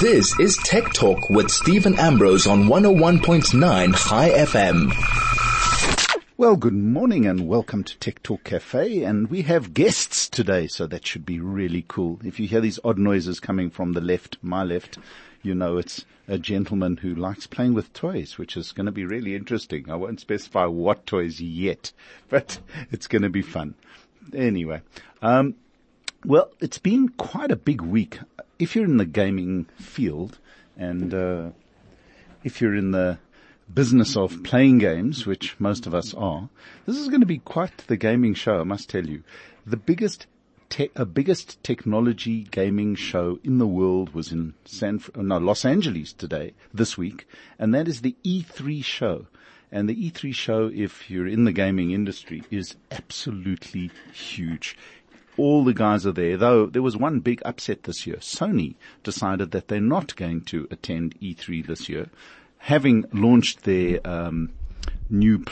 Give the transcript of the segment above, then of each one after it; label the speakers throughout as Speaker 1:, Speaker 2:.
Speaker 1: This is Tech Talk with Stephen Ambrose on 101.9 Chai FM.
Speaker 2: Well, good morning and welcome to Tech Talk Cafe. And we have guests today, so that should be really cool. If you hear these odd noises coming from the left, my left, you know it's a gentleman who likes playing with toys, which is going to be really interesting. I won't specify what toys yet, but it's going to be fun. Anyway, um, well, it's been quite a big week. If you're in the gaming field and uh, if you're in the business of playing games, which most of us are, this is going to be quite the gaming show, I must tell you. The biggest te- uh, biggest technology gaming show in the world was in San, no, Los Angeles today, this week, and that is the E3 show. And the E3 show, if you're in the gaming industry, is absolutely huge all the guys are there, though there was one big upset this year. Sony decided that they're not going to attend E3 this year, having launched their um, new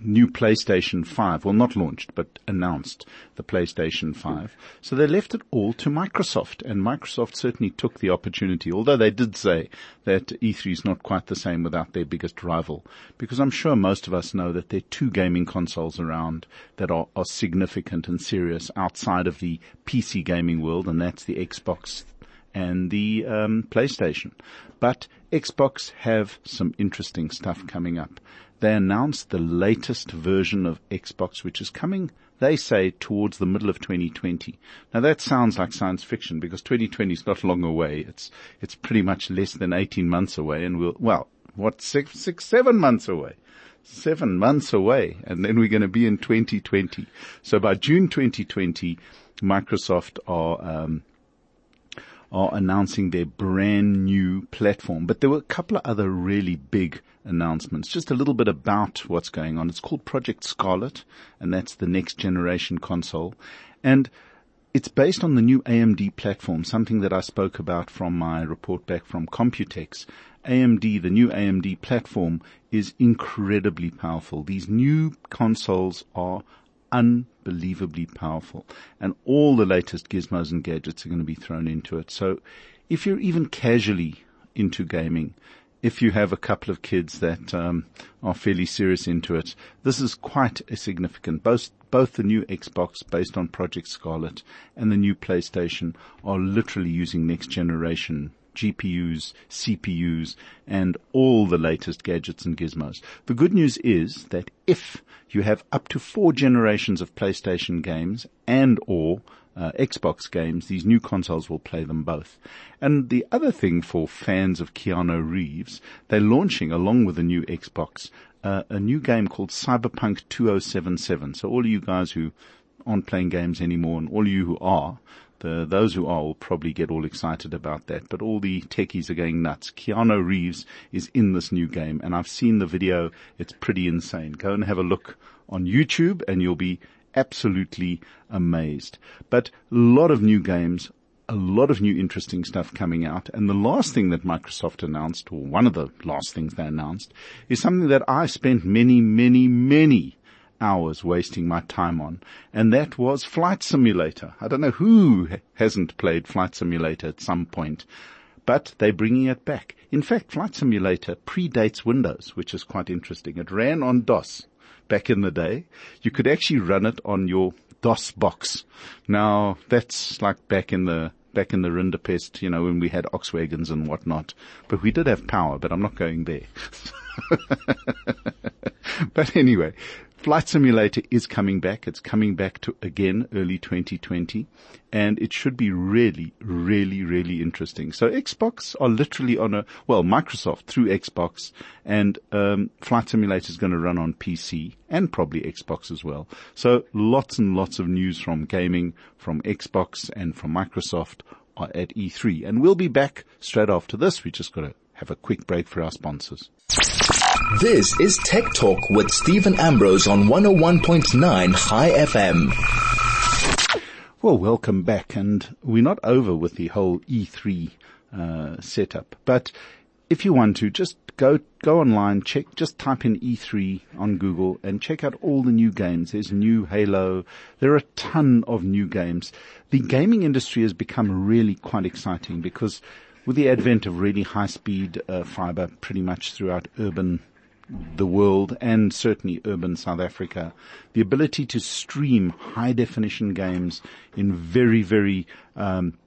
Speaker 2: new PlayStation 5. Well, not launched, but announced the PlayStation 5. So they left it all to Microsoft, and Microsoft certainly took the opportunity. Although they did say that E3 is not quite the same without their biggest rival, because I'm sure most of us know that there are two gaming consoles around that are, are significant and serious outside of the PC gaming world, and that's the Xbox and the um, PlayStation. But Xbox have some interesting stuff coming up they announced the latest version of Xbox, which is coming, they say, towards the middle of 2020. Now that sounds like science fiction because 2020 is not long away. It's, it's pretty much less than 18 months away and we'll, well, what, six, six, seven months away. Seven months away and then we're going to be in 2020. So by June 2020, Microsoft are, um, are announcing their brand new platform. But there were a couple of other really big announcements. Just a little bit about what's going on. It's called Project Scarlett, and that's the next generation console. And it's based on the new AMD platform, something that I spoke about from my report back from Computex. AMD, the new AMD platform is incredibly powerful. These new consoles are unbelievably powerful and all the latest gizmos and gadgets are going to be thrown into it. So if you're even casually into gaming, if you have a couple of kids that um, are fairly serious into it, this is quite a significant. Both both the new Xbox based on Project Scarlett and the new PlayStation are literally using next generation GPUs, CPUs, and all the latest gadgets and gizmos. The good news is that if you have up to four generations of PlayStation games and or uh, Xbox games, these new consoles will play them both. And the other thing for fans of Keanu Reeves, they're launching along with the new Xbox uh, a new game called Cyberpunk 2077. So all of you guys who aren't playing games anymore and all of you who are, the, those who are will probably get all excited about that, but all the techies are going nuts. Keanu Reeves is in this new game and I've seen the video. It's pretty insane. Go and have a look on YouTube and you'll be absolutely amazed. But a lot of new games, a lot of new interesting stuff coming out. And the last thing that Microsoft announced, or one of the last things they announced, is something that I spent many, many, many hours wasting my time on, and that was Flight Simulator. I don't know who hasn't played Flight Simulator at some point, but they're bringing it back. In fact, Flight Simulator predates Windows, which is quite interesting. It ran on DOS back in the day, you could actually run it on your DOS box. Now that's like back in the back in the Rinderpest, you know, when we had Oxwagons and whatnot. But we did have power, but I'm not going there. but anyway, Flight Simulator is coming back. It's coming back to again early 2020 and it should be really, really, really interesting. So Xbox are literally on a, well, Microsoft through Xbox and, um, Flight Simulator is going to run on PC and probably Xbox as well. So lots and lots of news from gaming, from Xbox and from Microsoft are at E3 and we'll be back straight after this. We just got to have a quick break for our sponsors.
Speaker 1: This is Tech Talk with Stephen Ambrose on 101.9 Chai FM.
Speaker 2: Well, welcome back and we're not over with the whole E3 uh, setup, but if you want to, just go go online, check, just type in E3 on Google and check out all the new games. There's new Halo. There are a ton of new games. The gaming industry has become really quite exciting because with the advent of really high speed uh, fiber pretty much throughout urban the world and certainly urban South Africa, the ability to stream high definition games in very, very, um,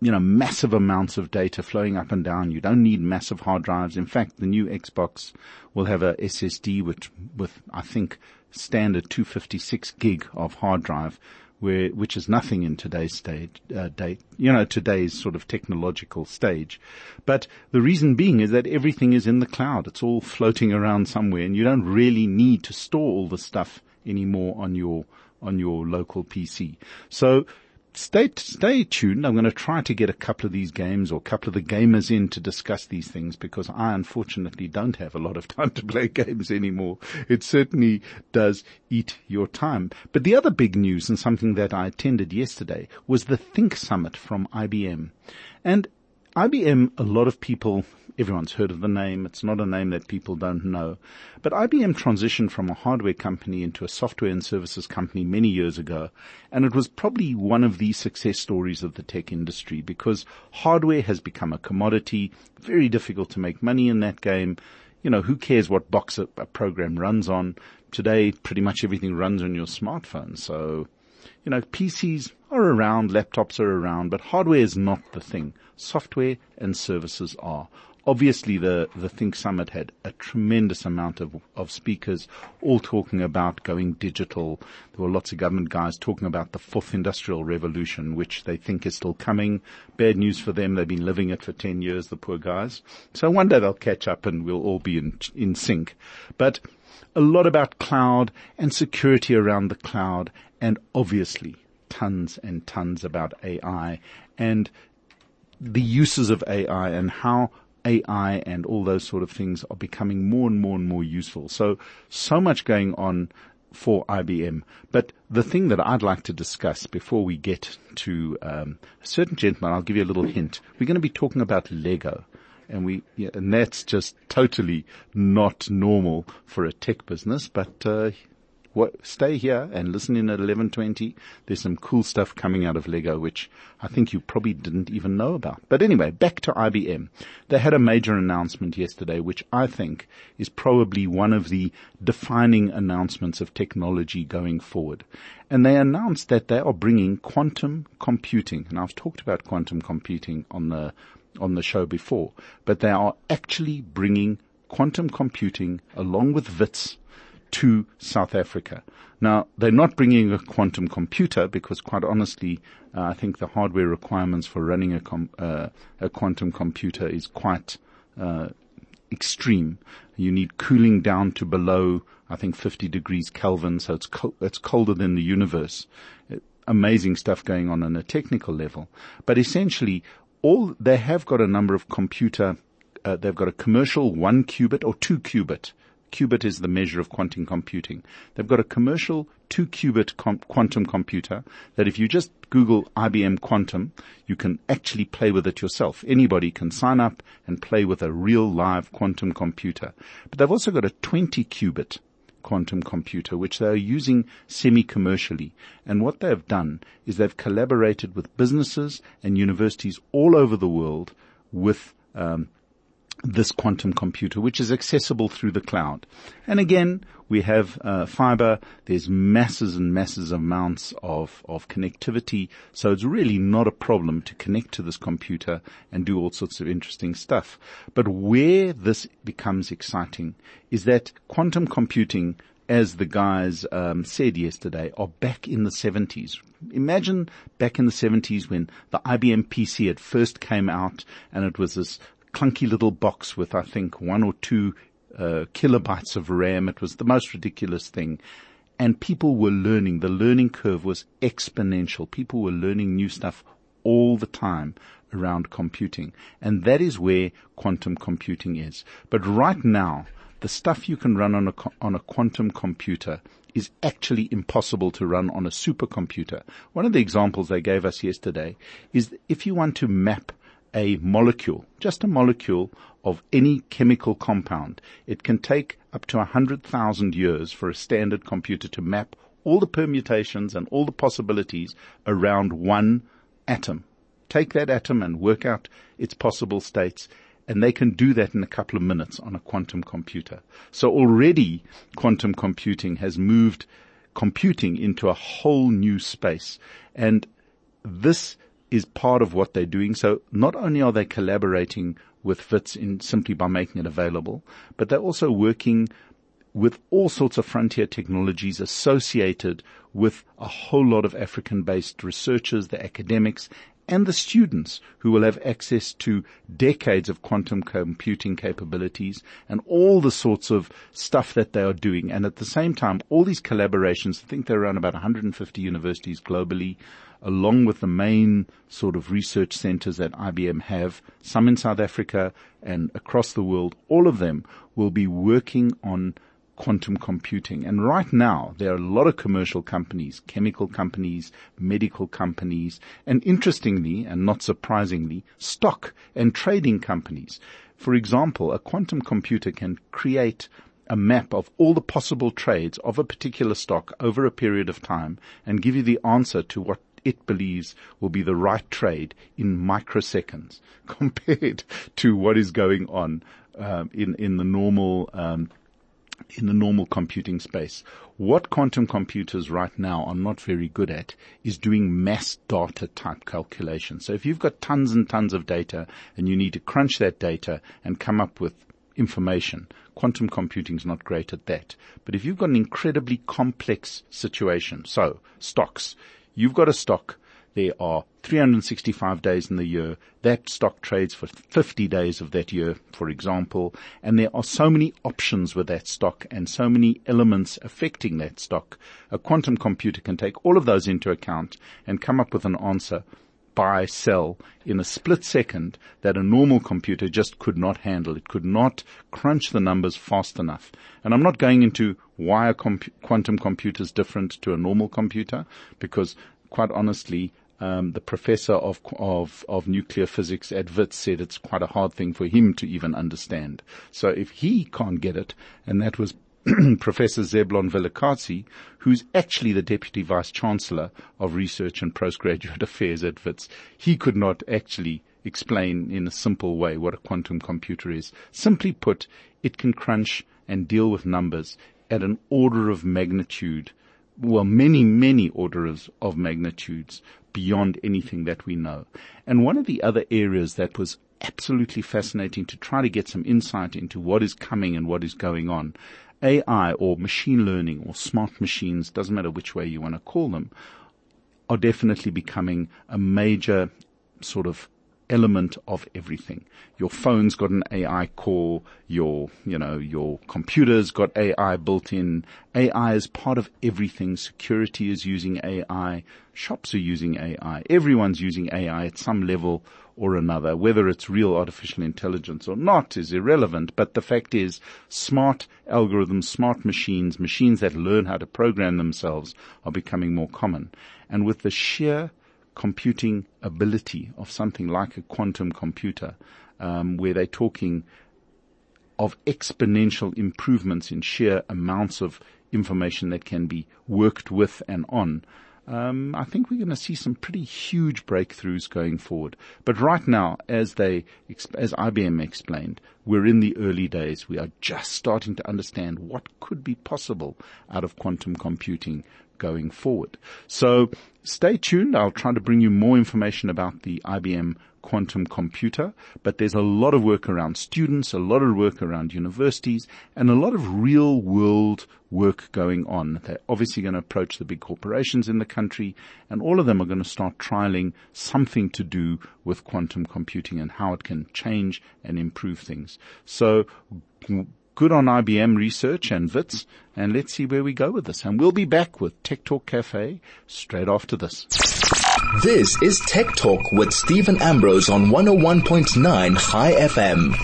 Speaker 2: you know, massive amounts of data flowing up and down. You don't need massive hard drives. In fact, the new Xbox will have a SSD which, with, I think, standard 256 gig of hard drive, where, which is nothing in today's stage, uh, date, you know, today's sort of technological stage. But the reason being is that everything is in the cloud. It's all floating around somewhere and you don't really need to store all the stuff anymore on your, on your local PC. So stay, stay tuned. I'm going to try to get a couple of these games or a couple of the gamers in to discuss these things because I unfortunately don't have a lot of time to play games anymore. It certainly does eat your time. But the other big news and something that I attended yesterday was the Think Summit from IBM. And IBM, a lot of people Everyone's heard of the name. It's not a name that people don't know. But IBM transitioned from a hardware company into a software and services company many years ago. And it was probably one of the success stories of the tech industry because hardware has become a commodity, very difficult to make money in that game. You know, who cares what box a, a program runs on? Today, pretty much everything runs on your smartphone. So, you know, PCs are around, laptops are around, but hardware is not the thing. Software and services are obviously the, the Think Summit had a tremendous amount of, of speakers all talking about going digital. There were lots of government guys talking about the fourth industrial revolution, which they think is still coming. Bad news for them. They've been living it for 10 years, the poor guys. So one day they'll catch up and we'll all be in, in sync. But a lot about cloud and security around the cloud and obviously tons and tons about AI and the uses of AI and how AI and all those sort of things are becoming more and more and more useful. So, so much going on for IBM. But the thing that I'd like to discuss before we get to um, a certain gentleman, I'll give you a little hint. We're going to be talking about Lego. And we, and that's just totally not normal for a tech business, but, uh, what, stay here and listen in at 11.20. There's some cool stuff coming out of Lego, which I think you probably didn't even know about. But anyway, back to IBM. They had a major announcement yesterday, which I think is probably one of the defining announcements of technology going forward. And they announced that they are bringing quantum computing. And I've talked about quantum computing on the, on the show before, but they are actually bringing quantum computing along with WITS to South Africa. Now, they're not bringing a quantum computer because quite honestly, uh, I think the hardware requirements for running a, com- uh, a quantum computer is quite, uh, extreme. You need cooling down to below, I think 50 degrees Kelvin, so it's, co- it's colder than the universe. Amazing stuff going on on a technical level. But essentially, all, they have got a number of computer, uh, they've got a commercial one qubit or two qubit qubit is the measure of quantum computing. They've got a commercial two qubit com- quantum computer that if you just Google IBM quantum, you can actually play with it yourself. Anybody can sign up and play with a real live quantum computer. But they've also got a 20 qubit quantum computer, which they are using semi-commercially. And what they have done is they've collaborated with businesses and universities all over the world with um, this quantum computer, which is accessible through the cloud. And again, we have uh, fiber. There's masses and masses of amounts of of connectivity, so it's really not a problem to connect to this computer and do all sorts of interesting stuff. But where this becomes exciting is that quantum computing as the guys um, said yesterday, are back in the 70s. Imagine back in the 70s when the IBM PC had first came out and it was this clunky little box with, I think, one or two uh, kilobytes of RAM. It was the most ridiculous thing. And people were learning. The learning curve was exponential. People were learning new stuff all the time around computing. And that is where quantum computing is. But right now, the stuff you can run on a, on a quantum computer is actually impossible to run on a supercomputer. One of the examples they gave us yesterday is if you want to map a molecule, just a molecule of any chemical compound. It can take up to 100,000 years for a standard computer to map all the permutations and all the possibilities around one atom. take that atom and work out its possible states and they can do that in a couple of minutes on a quantum computer. So already quantum computing has moved computing into a whole new space. And this is part of what they're doing. So not only are they collaborating with WITS in simply by making it available, but they're also working with all sorts of frontier technologies associated with a whole lot of African based researchers, the academics, and the students who will have access to decades of quantum computing capabilities and all the sorts of stuff that they are doing. And at the same time, all these collaborations, I think there are around about 150 universities globally, along with the main sort of research centers that IBM have, some in South Africa and across the world, all of them will be working on quantum computing. And right now, there are a lot of commercial companies, chemical companies, medical companies, and interestingly, and not surprisingly, stock and trading companies. For example, a quantum computer can create a map of all the possible trades of a particular stock over a period of time and give you the answer to what it believes will be the right trade in microseconds compared to what is going on um, in in the normal um, in the normal computing space. What quantum computers right now are not very good at is doing mass data type calculations. So if you've got tons and tons of data and you need to crunch that data and come up with information, quantum computing is not great at that. But if you've got an incredibly complex situation, so stocks, you've got a stock there are 365 days in the year. That stock trades for 50 days of that year, for example. And there are so many options with that stock and so many elements affecting that stock. A quantum computer can take all of those into account and come up with an answer buy, sell in a split second that a normal computer just could not handle. It could not crunch the numbers fast enough. And I'm not going into why a comp- quantum computer is different to a normal computer because quite honestly, um, the professor of, of, of nuclear physics at WITS said it's quite a hard thing for him to even understand. So if he can't get it, and that was Professor Zeblon Vilakazi, who's actually the Deputy Vice Chancellor of Research and Postgraduate Affairs at WITS, he could not actually explain in a simple way what a quantum computer is. Simply put, it can crunch and deal with numbers at an order of magnitude well, many, many orders of magnitudes beyond anything that we know. And one of the other areas that was absolutely fascinating to try to get some insight into what is coming and what is going on. AI or machine learning or smart machines, doesn't matter which way you want to call them, are definitely becoming a major sort of element of everything. Your phone's got an AI core, your, you know, your computer's got AI built in. AI is part of everything. Security is using AI. Shops are using AI. Everyone's using AI at some level or another. Whether it's real artificial intelligence or not is irrelevant, but the fact is smart algorithms, smart machines, machines that learn how to program themselves are becoming more common. And with the sheer computing ability of something like a quantum computer, um, where they're talking of exponential improvements in sheer amounts of information that can be worked with and on. Um, I think we're going to see some pretty huge breakthroughs going forward. But right now, as they, as IBM explained, we're in the early days. We are just starting to understand what could be possible out of quantum computing going forward. So stay tuned. I'll try to bring you more information about the IBM quantum computer, but there's a lot of work around students, a lot of work around universities, and a lot of real world work going on. They're obviously going to approach the big corporations in the country, and all of them are going to start trialing something to do with quantum computing and how it can change and improve things. So good on IBM research and WITS, and let's see where we go with this. And we'll be back with Tech Talk Cafe straight after this.
Speaker 1: This is Tech Talk with Stephen Ambrose on 101.9 Chai FM.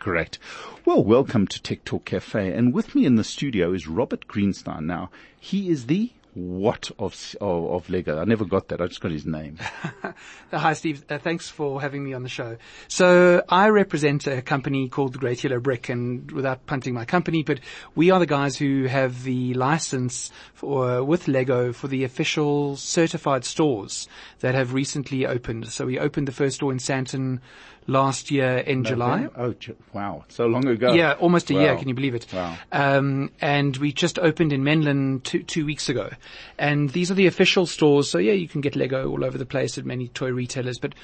Speaker 2: Correct. Well, welcome to Tech Talk Cafe, and with me in the studio is Robert Greenstein. Now, he is the what of, of, of Lego? I never got that. I just got his name.
Speaker 3: Hi, Steve. Uh, thanks for having me on the show. So I represent a company called the Great Yellow Brick, and without punting my company, but we are the guys who have the license for, with Lego for the official certified stores that have recently opened. So we opened the first store in Sandton last year in July.
Speaker 2: Oh, wow. So long ago.
Speaker 3: Yeah, almost a
Speaker 2: wow.
Speaker 3: year. Can you believe it?
Speaker 2: Wow.
Speaker 3: Um, and we just opened in Menlyn two, two weeks ago. And these are the official stores. So yeah, you can get Lego all over the place at many toy retailers, but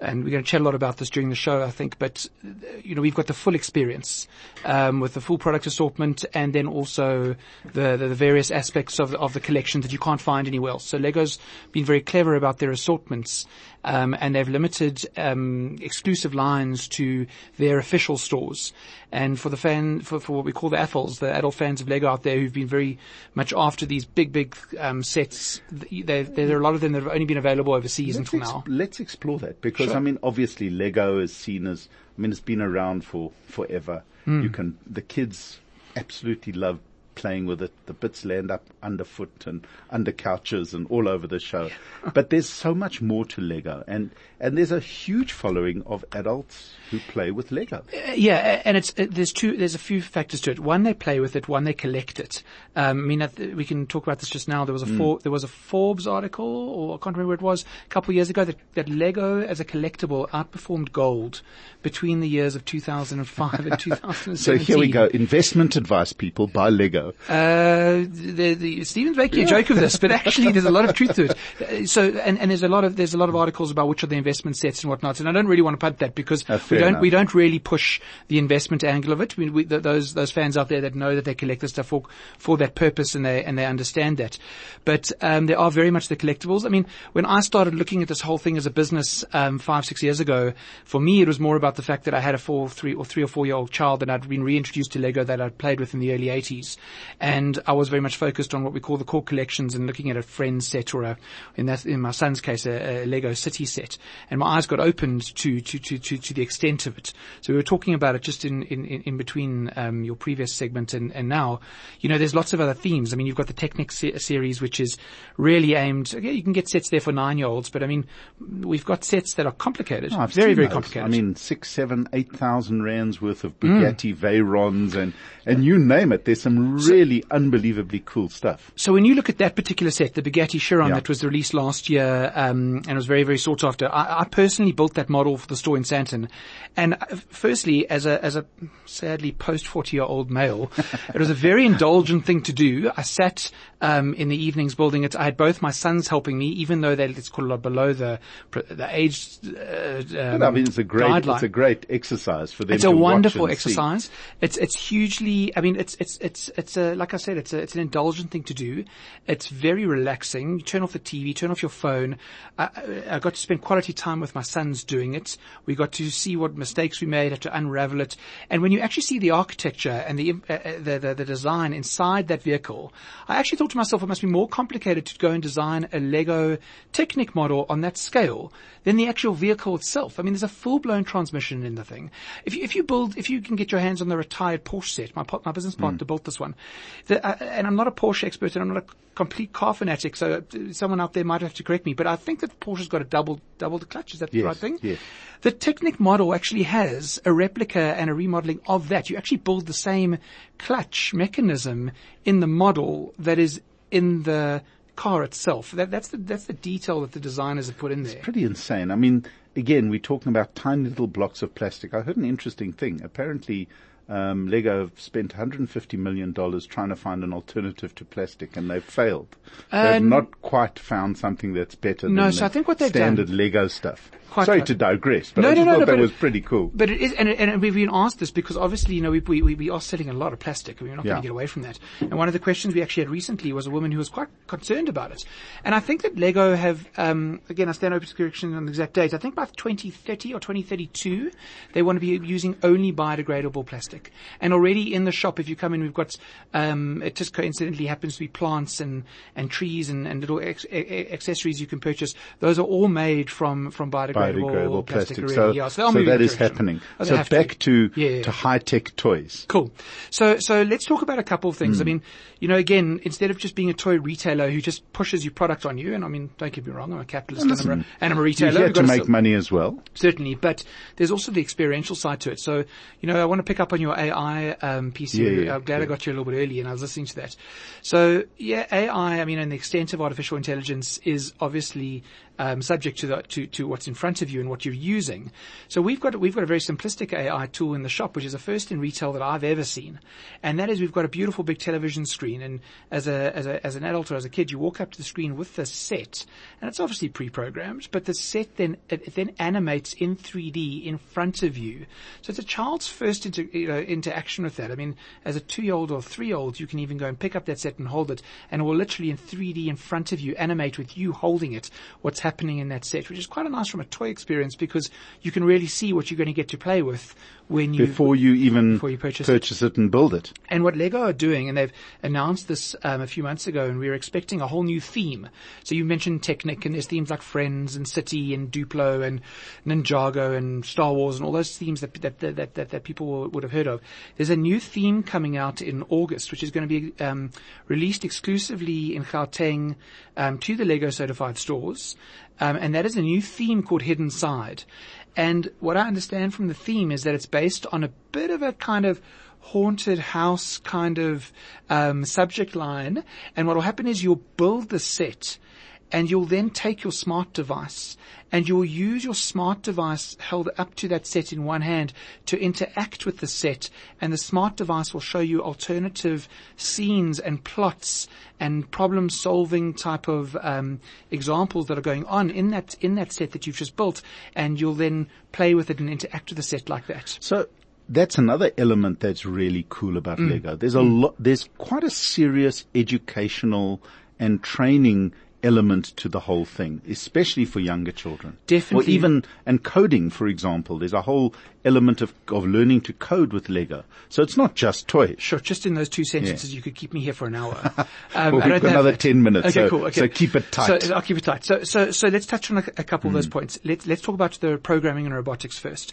Speaker 3: and we're going to chat a lot about this during the show, I think. But you know, we've got the full experience um, with the full product assortment, and then also the, the, the various aspects of of the collection that you can't find anywhere else. So Lego's been very clever about their assortments, um, and they've limited um, exclusive lines to their official stores. And for the fan, for, for what we call the AFOLs, the adult fans of Lego out there who've been very much after these big, big um, sets, there, there are a lot of them that have only been available overseas
Speaker 2: let's
Speaker 3: until
Speaker 2: ex-
Speaker 3: now.
Speaker 2: Let's explore that because
Speaker 3: Sure.
Speaker 2: I mean, obviously, Lego is seen as. I mean, it's been around for forever.
Speaker 3: Hmm.
Speaker 2: You can. The kids absolutely love playing with it. The bits land up underfoot and under couches and all over the show. but there's so much more to Lego, and and there's a huge following of adults who play with Lego.
Speaker 3: Uh, Yeah, and it's uh, there's two there's a few factors to it. One, they play with it. One, they collect it. Um, I mean, th- we can talk about this just now. There was a For- there was a Forbes article, or I can't remember where it was, a couple of years ago that, that Lego as a collectible outperformed gold between the years of 2005 and 2017.
Speaker 2: So here we go. Investment advice, people, buy Lego.
Speaker 3: Uh, the, the, Stephen's making a joke of this, but actually there's a lot of truth to it. Uh, So, and, and there's a lot of, there's a lot of articles about which are the investment sets and whatnot. And I don't really want to punt that because
Speaker 2: Uh,
Speaker 3: we don't,
Speaker 2: enough.
Speaker 3: we don't really push the investment angle of it. We, we, those, those fans out there that know that they collect this stuff for, for that purpose and they, and they understand that. But, um, there are very much the collectibles. I mean, when I started looking at this whole thing as a business, um, five, six years ago, for me it was more about the fact that I had a four, three or three or four year old child that I'd been reintroduced to Lego that I'd played with in the early 80s. And I was very much focused on what we call the core collections and looking at a friend set or a, in that, in my son's case, a, a Lego city set. And my eyes got opened to, to, to, to, to the extent of it. So we were talking about it just in, in, in in between, um, your previous segment and, and now. You know, there's lots of other themes. I mean, you've got the Technic se- series, which is really aimed, okay, you can get sets there for nine year olds, but I mean, we've got sets that are complicated.
Speaker 2: Oh,
Speaker 3: very, very
Speaker 2: those.
Speaker 3: complicated.
Speaker 2: I mean, six, seven, eight thousand rands worth of
Speaker 3: Mm.
Speaker 2: Bugatti Veyrons and, and you name it. There's some really unbelievably cool stuff.
Speaker 3: So when you look at that particular set, the Bugatti Chiron
Speaker 2: Yeah.
Speaker 3: that was released last year, um, and was very, very sought after, I, I personally built that model for the store in Sandton. And uh, firstly, as a, as a sadly post 40 year old male, it was a very indulgent thing to do. I sat, um, in the evenings building it. I had both my sons helping me, even though they, let's call it below the, the age, uh, um,
Speaker 2: I mean, it's a great,
Speaker 3: guideline.
Speaker 2: it's a great exercise for them.
Speaker 3: It's a wonderful
Speaker 2: and see.
Speaker 3: exercise. It's it's hugely. I mean, it's it's it's it's a like I said, it's a, it's an indulgent thing to do. It's very relaxing. You turn off the TV, turn off your phone. I, I got to spend quality time with my sons doing it. We got to see what mistakes we made, had to unravel it. And when you actually see the architecture and the uh, uh, the, the the design inside that vehicle, I actually thought to myself, it must be more complicated to go and design a Lego Technic model on that scale than the actual vehicle itself. I mean, there's a full-blown transmission in the thing. If you, if you build, if you can get your hands on the retired Porsche set, my, my business partner built this one, the, uh, and I'm not a Porsche expert and I'm not a complete car fanatic, so uh, someone out there might have to correct me, but I think that Porsche's got a double, double the clutch. Is that the
Speaker 2: Yes,
Speaker 3: right thing?
Speaker 2: yes.
Speaker 3: The Technic model actually has a replica and a remodeling of that. You actually build the same clutch mechanism in the model that is in the car itself. That, that's the that's the detail that the designers have put in there.
Speaker 2: Pretty insane. I mean, again, we're talking about tiny little blocks of plastic. I heard an interesting thing. Apparently, um, Lego have spent 150 million dollars trying to find an alternative to plastic, and they've failed. they've
Speaker 3: Um,
Speaker 2: not quite found something that's better
Speaker 3: No,
Speaker 2: than
Speaker 3: so I think what they've
Speaker 2: standard
Speaker 3: done-
Speaker 2: Lego stuff.
Speaker 3: Quite
Speaker 2: Sorry
Speaker 3: right.
Speaker 2: to digress, but
Speaker 3: No,
Speaker 2: I
Speaker 3: no,
Speaker 2: just
Speaker 3: no,
Speaker 2: thought
Speaker 3: no,
Speaker 2: that was
Speaker 3: it-
Speaker 2: pretty cool.
Speaker 3: But it is, and, and we've been asked this because obviously, you know, we, we, we are selling a lot of plastic. We're not
Speaker 2: Yeah.
Speaker 3: going to get away from that. And one of the questions we actually had recently was a woman who was quite concerned about it. And I think that Lego have, um, again, I stand open to correction on the exact date. I think by 2030 or 2032, they want to be using only biodegradable plastic. And already in the shop, if you come in, we've got, um, it just coincidentally happens to be plants and, and trees and, and little ex- accessories you can purchase. Those are all made from, from biodegradable, biodegradable,
Speaker 2: plastic.
Speaker 3: already.
Speaker 2: So,
Speaker 3: yeah, so,
Speaker 2: so that is happening.
Speaker 3: Oh,
Speaker 2: so back to,
Speaker 3: Yeah, yeah.
Speaker 2: to high-tech toys.
Speaker 3: Cool. So, so let's talk about a couple of things.
Speaker 2: Hmm.
Speaker 3: I mean, you know, again, instead of just being a toy retailer who just pushes your product on you, and I mean, don't get me wrong, I'm a capitalist and, I'm a, and I'm a retailer.
Speaker 2: here
Speaker 3: We've
Speaker 2: to make money as well.
Speaker 3: Certainly, but there's also the experiential side to it. So, you know, I want to pick up on your AI um, piece.
Speaker 2: Yeah, yeah,
Speaker 3: I'm glad I got you a little bit early, and I was listening to that. So, yeah, AI. I mean, and the extent of artificial intelligence is obviously um, subject to, the, to to what's in front of you and what you're using. So we've got we've got a very simplistic AI tool in the shop, which is the first in retail that I've ever seen, and that is we've got a beautiful big television screen, and as a as a as an adult or as a kid, you walk up to the screen with the set, and it's obviously pre-programmed, but the set then it, then animates in 3D in front of you. So it's a child's first inter, you know, interaction with that. I mean, as a two-year-old or three-year-old, you can even go and pick up that set and hold it, and it will literally in 3D in front of you animate with you holding it what's in that set, which is quite nice from a toy experience because you can really see what you're going to get to play with when you
Speaker 2: Before you even
Speaker 3: Before you purchase it.
Speaker 2: purchase it and build it.
Speaker 3: and what Lego are doing, and they've announced this um, a few months ago, and we're expecting a whole new theme. So you mentioned Technic, and there's themes like Friends and City and Duplo and Ninjago and Star Wars and all those themes that that that, that, that, that people would have heard of. There's a new theme coming out in August, which is going to be um, released exclusively in Gauteng um, to the Lego certified stores, um, and that is a new theme called Hidden Side. And what I understand from the theme is that it's based on a bit of a kind of haunted house kind of um, subject line. And what will happen is you'll build the set and you'll then take your smart device and you'll use your smart device held up to that set in one hand to interact with the set and the smart device will show you alternative scenes and plots and problem solving type of um, examples that are going on in that in that set that you've just built and you'll then play with it and interact with the set like that.
Speaker 2: So that's another element that's really cool about
Speaker 3: Mm.
Speaker 2: Lego. There's a lot, there's quite a serious educational and training element to the whole thing, especially for younger children.
Speaker 3: Definitely.
Speaker 2: Or even, and coding, for example, there's a whole element of, of learning to code with Lego. So it's not just toys.
Speaker 3: Sure, just in those two sentences, you could keep me here for an hour. Um,
Speaker 2: Well, we've got another
Speaker 3: that.
Speaker 2: 10 minutes,
Speaker 3: Okay,
Speaker 2: so-
Speaker 3: cool. Okay.
Speaker 2: so keep it tight.
Speaker 3: So I'll keep it tight. So, so, so let's touch on a, a couple of those points. Let's let's talk about the programming and robotics first.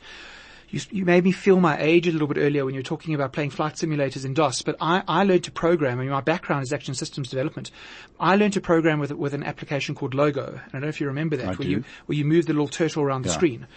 Speaker 3: You, you made me feel my age a little bit earlier when you were talking about playing flight simulators in DOS, but I, I learned to program. I mean, my background is actually in systems development. I learned to program with with an application called Logo. And I don't know if you remember that,
Speaker 2: I
Speaker 3: where
Speaker 2: do.
Speaker 3: you where you move the little turtle around the screen.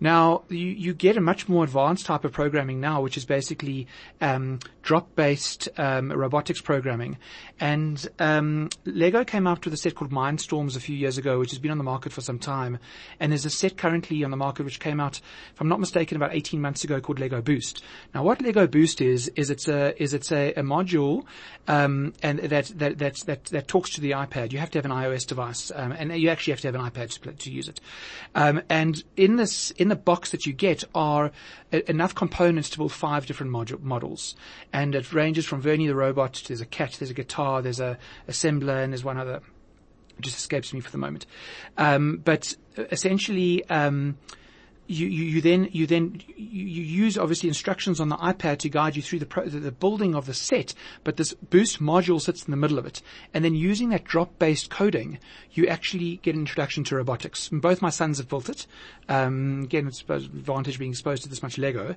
Speaker 3: Now you, you get a much more advanced type of programming now, which is basically um, drop-based um, robotics programming. And um, Lego came out with a set called Mindstorms a few years ago, which has been on the market for some time. And there's a set currently on the market which came out, if I'm not mistaken, about 18 months ago called Lego Boost. Now, what Lego Boost is is it's a is it's a, a module um, and that that that that that talks to the iPad. You have to have an iOS device, um, and you actually have to have an iPad to, to use it. Um, and in this in the box that you get are a, enough components to build five different modu- models, and it ranges from Vernie the robot. to There's a cat, there's a guitar, there's a assembler, and there's one other just escapes me for the moment. Um, but essentially, um, you, you, you then you then you, use obviously instructions on the iPad to guide you through the, pro, the building of the set, but this boost module sits in the middle of it, and then using that drop-based coding, you actually get an introduction to robotics. And both my sons have built it. Um, again, it's an advantage being exposed to this much Lego,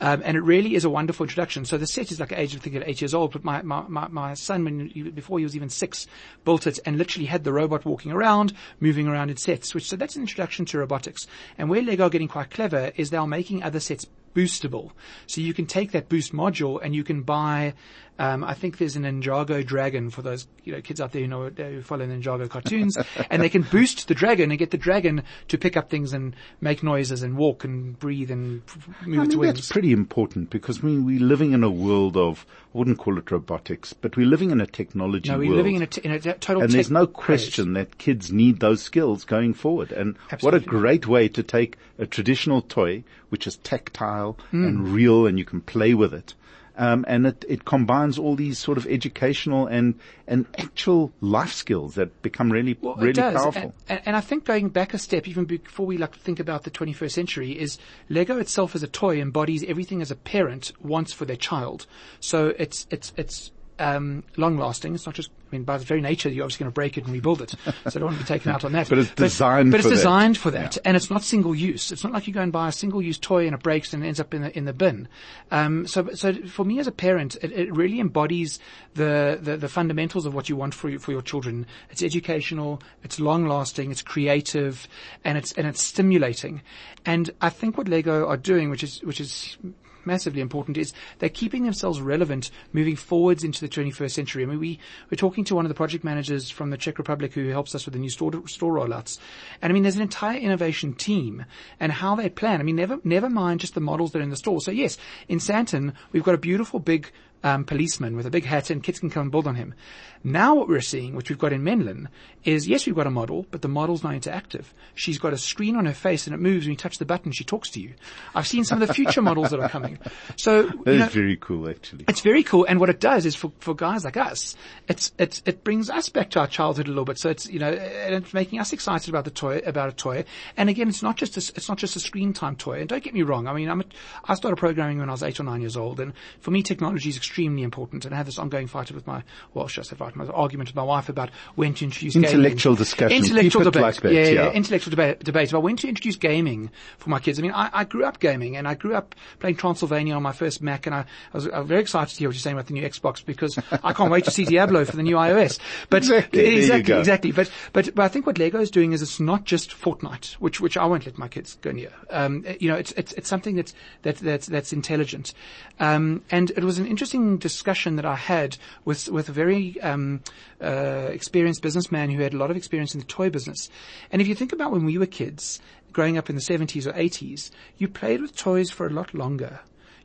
Speaker 3: um, and it really is a wonderful introduction. So the set is like age of I think at eight years old, but my my, my, my son when he, before he was even six built it and literally had the robot walking around, moving around in sets. Which so that's an introduction to robotics. And where Lego are getting quite clever is they are making other sets boostable. So you can take that boost module and you can buy, um, I think there's an Ninjago dragon for those, you know, kids out there who know, who follow Ninjago cartoons and they can boost the dragon and get the dragon to pick up things and make noises and walk and breathe and move
Speaker 2: I
Speaker 3: its
Speaker 2: mean,
Speaker 3: wings.
Speaker 2: that's pretty important because we, we're living in a world of, I wouldn't call it robotics, but we're living in a technology world.
Speaker 3: no, we're living in a, t- in a total
Speaker 2: and there's no question that kids need those skills going forward. And what a great way to take a traditional toy, which is tactile
Speaker 3: Hmm.
Speaker 2: and real and you can play with it. Um, and it, it combines all these sort of educational and, and actual life skills that become really,
Speaker 3: Well,
Speaker 2: really powerful.
Speaker 3: And, and I think going back a step, even before we like think about the 21st century, is Lego itself as a toy embodies everything as a parent wants for their child. So it's it's it's um, long lasting. It's not just I mean, by its very nature, you're obviously going to break it and rebuild it. So I don't want to be taken out on that.
Speaker 2: But it's designed
Speaker 3: But,
Speaker 2: for
Speaker 3: it's
Speaker 2: that.
Speaker 3: designed for that, and it's not single use. It's not like you go and buy a single use toy and it breaks and it ends up in the in the bin. Um, so so for me as a parent, it, it really embodies the, the the fundamentals of what you want for your, for your children. It's educational, it's long lasting, it's creative, and it's and it's stimulating. And I think what Lego are doing, which is which is massively important is they're keeping themselves relevant moving forwards into the 21st century. I mean, we, we're talking to one of the project managers from the Czech Republic who helps us with the new store, store rollouts. And I mean, there's an entire innovation team and how they plan. I mean, never, never mind just the models that are in the store. So yes, in Sandton, we've got a beautiful big um, policeman with a big hat and kids can come and build on him. Now what we're seeing, which we've got in Menlyn, is yes, we've got a model, but the model's not interactive. She's got a screen on her face and it moves when you touch the button, she talks to you. I've seen some of the future models that are coming. So,
Speaker 2: That is
Speaker 3: know,
Speaker 2: very cool, actually.
Speaker 3: it's very cool, and what it does is for, for guys like us, it's it's it brings us back to our childhood a little bit. So it's you know, and it's making us excited about the toy about a toy. And again, it's not just a, it's not just a screen time toy. And don't get me wrong, I mean, I'm a, I started programming when I was eight or nine years old, and for me, technology is extremely important. And I have this ongoing fight with my well, should I say fight, my argument with my wife about when to introduce gaming.
Speaker 2: Intellectual discussion.
Speaker 3: intellectual debate,
Speaker 2: like that,
Speaker 3: yeah, yeah,
Speaker 2: yeah.
Speaker 3: intellectual debate, debate about when to introduce gaming for my kids. I mean, I, I grew up gaming and I grew up playing Transylvania on my first Mac and I, I, was, I was very excited to hear what you're saying about the new Xbox because I can't wait to see Diablo for the new iOS. But
Speaker 2: Exactly,
Speaker 3: exactly, exactly. But, but, but I think what Lego is doing is it's not just Fortnite, which, which I won't let my kids go near. Um, you know, it's, it's, it's something that's, that, that's, that's intelligent. Um, and it was an interesting discussion that I had with, with a very, um, uh, experienced businessman who had a lot of experience in the toy business. And if you think about when we were kids, growing up in the 70s or 80s, you played with toys for a lot longer.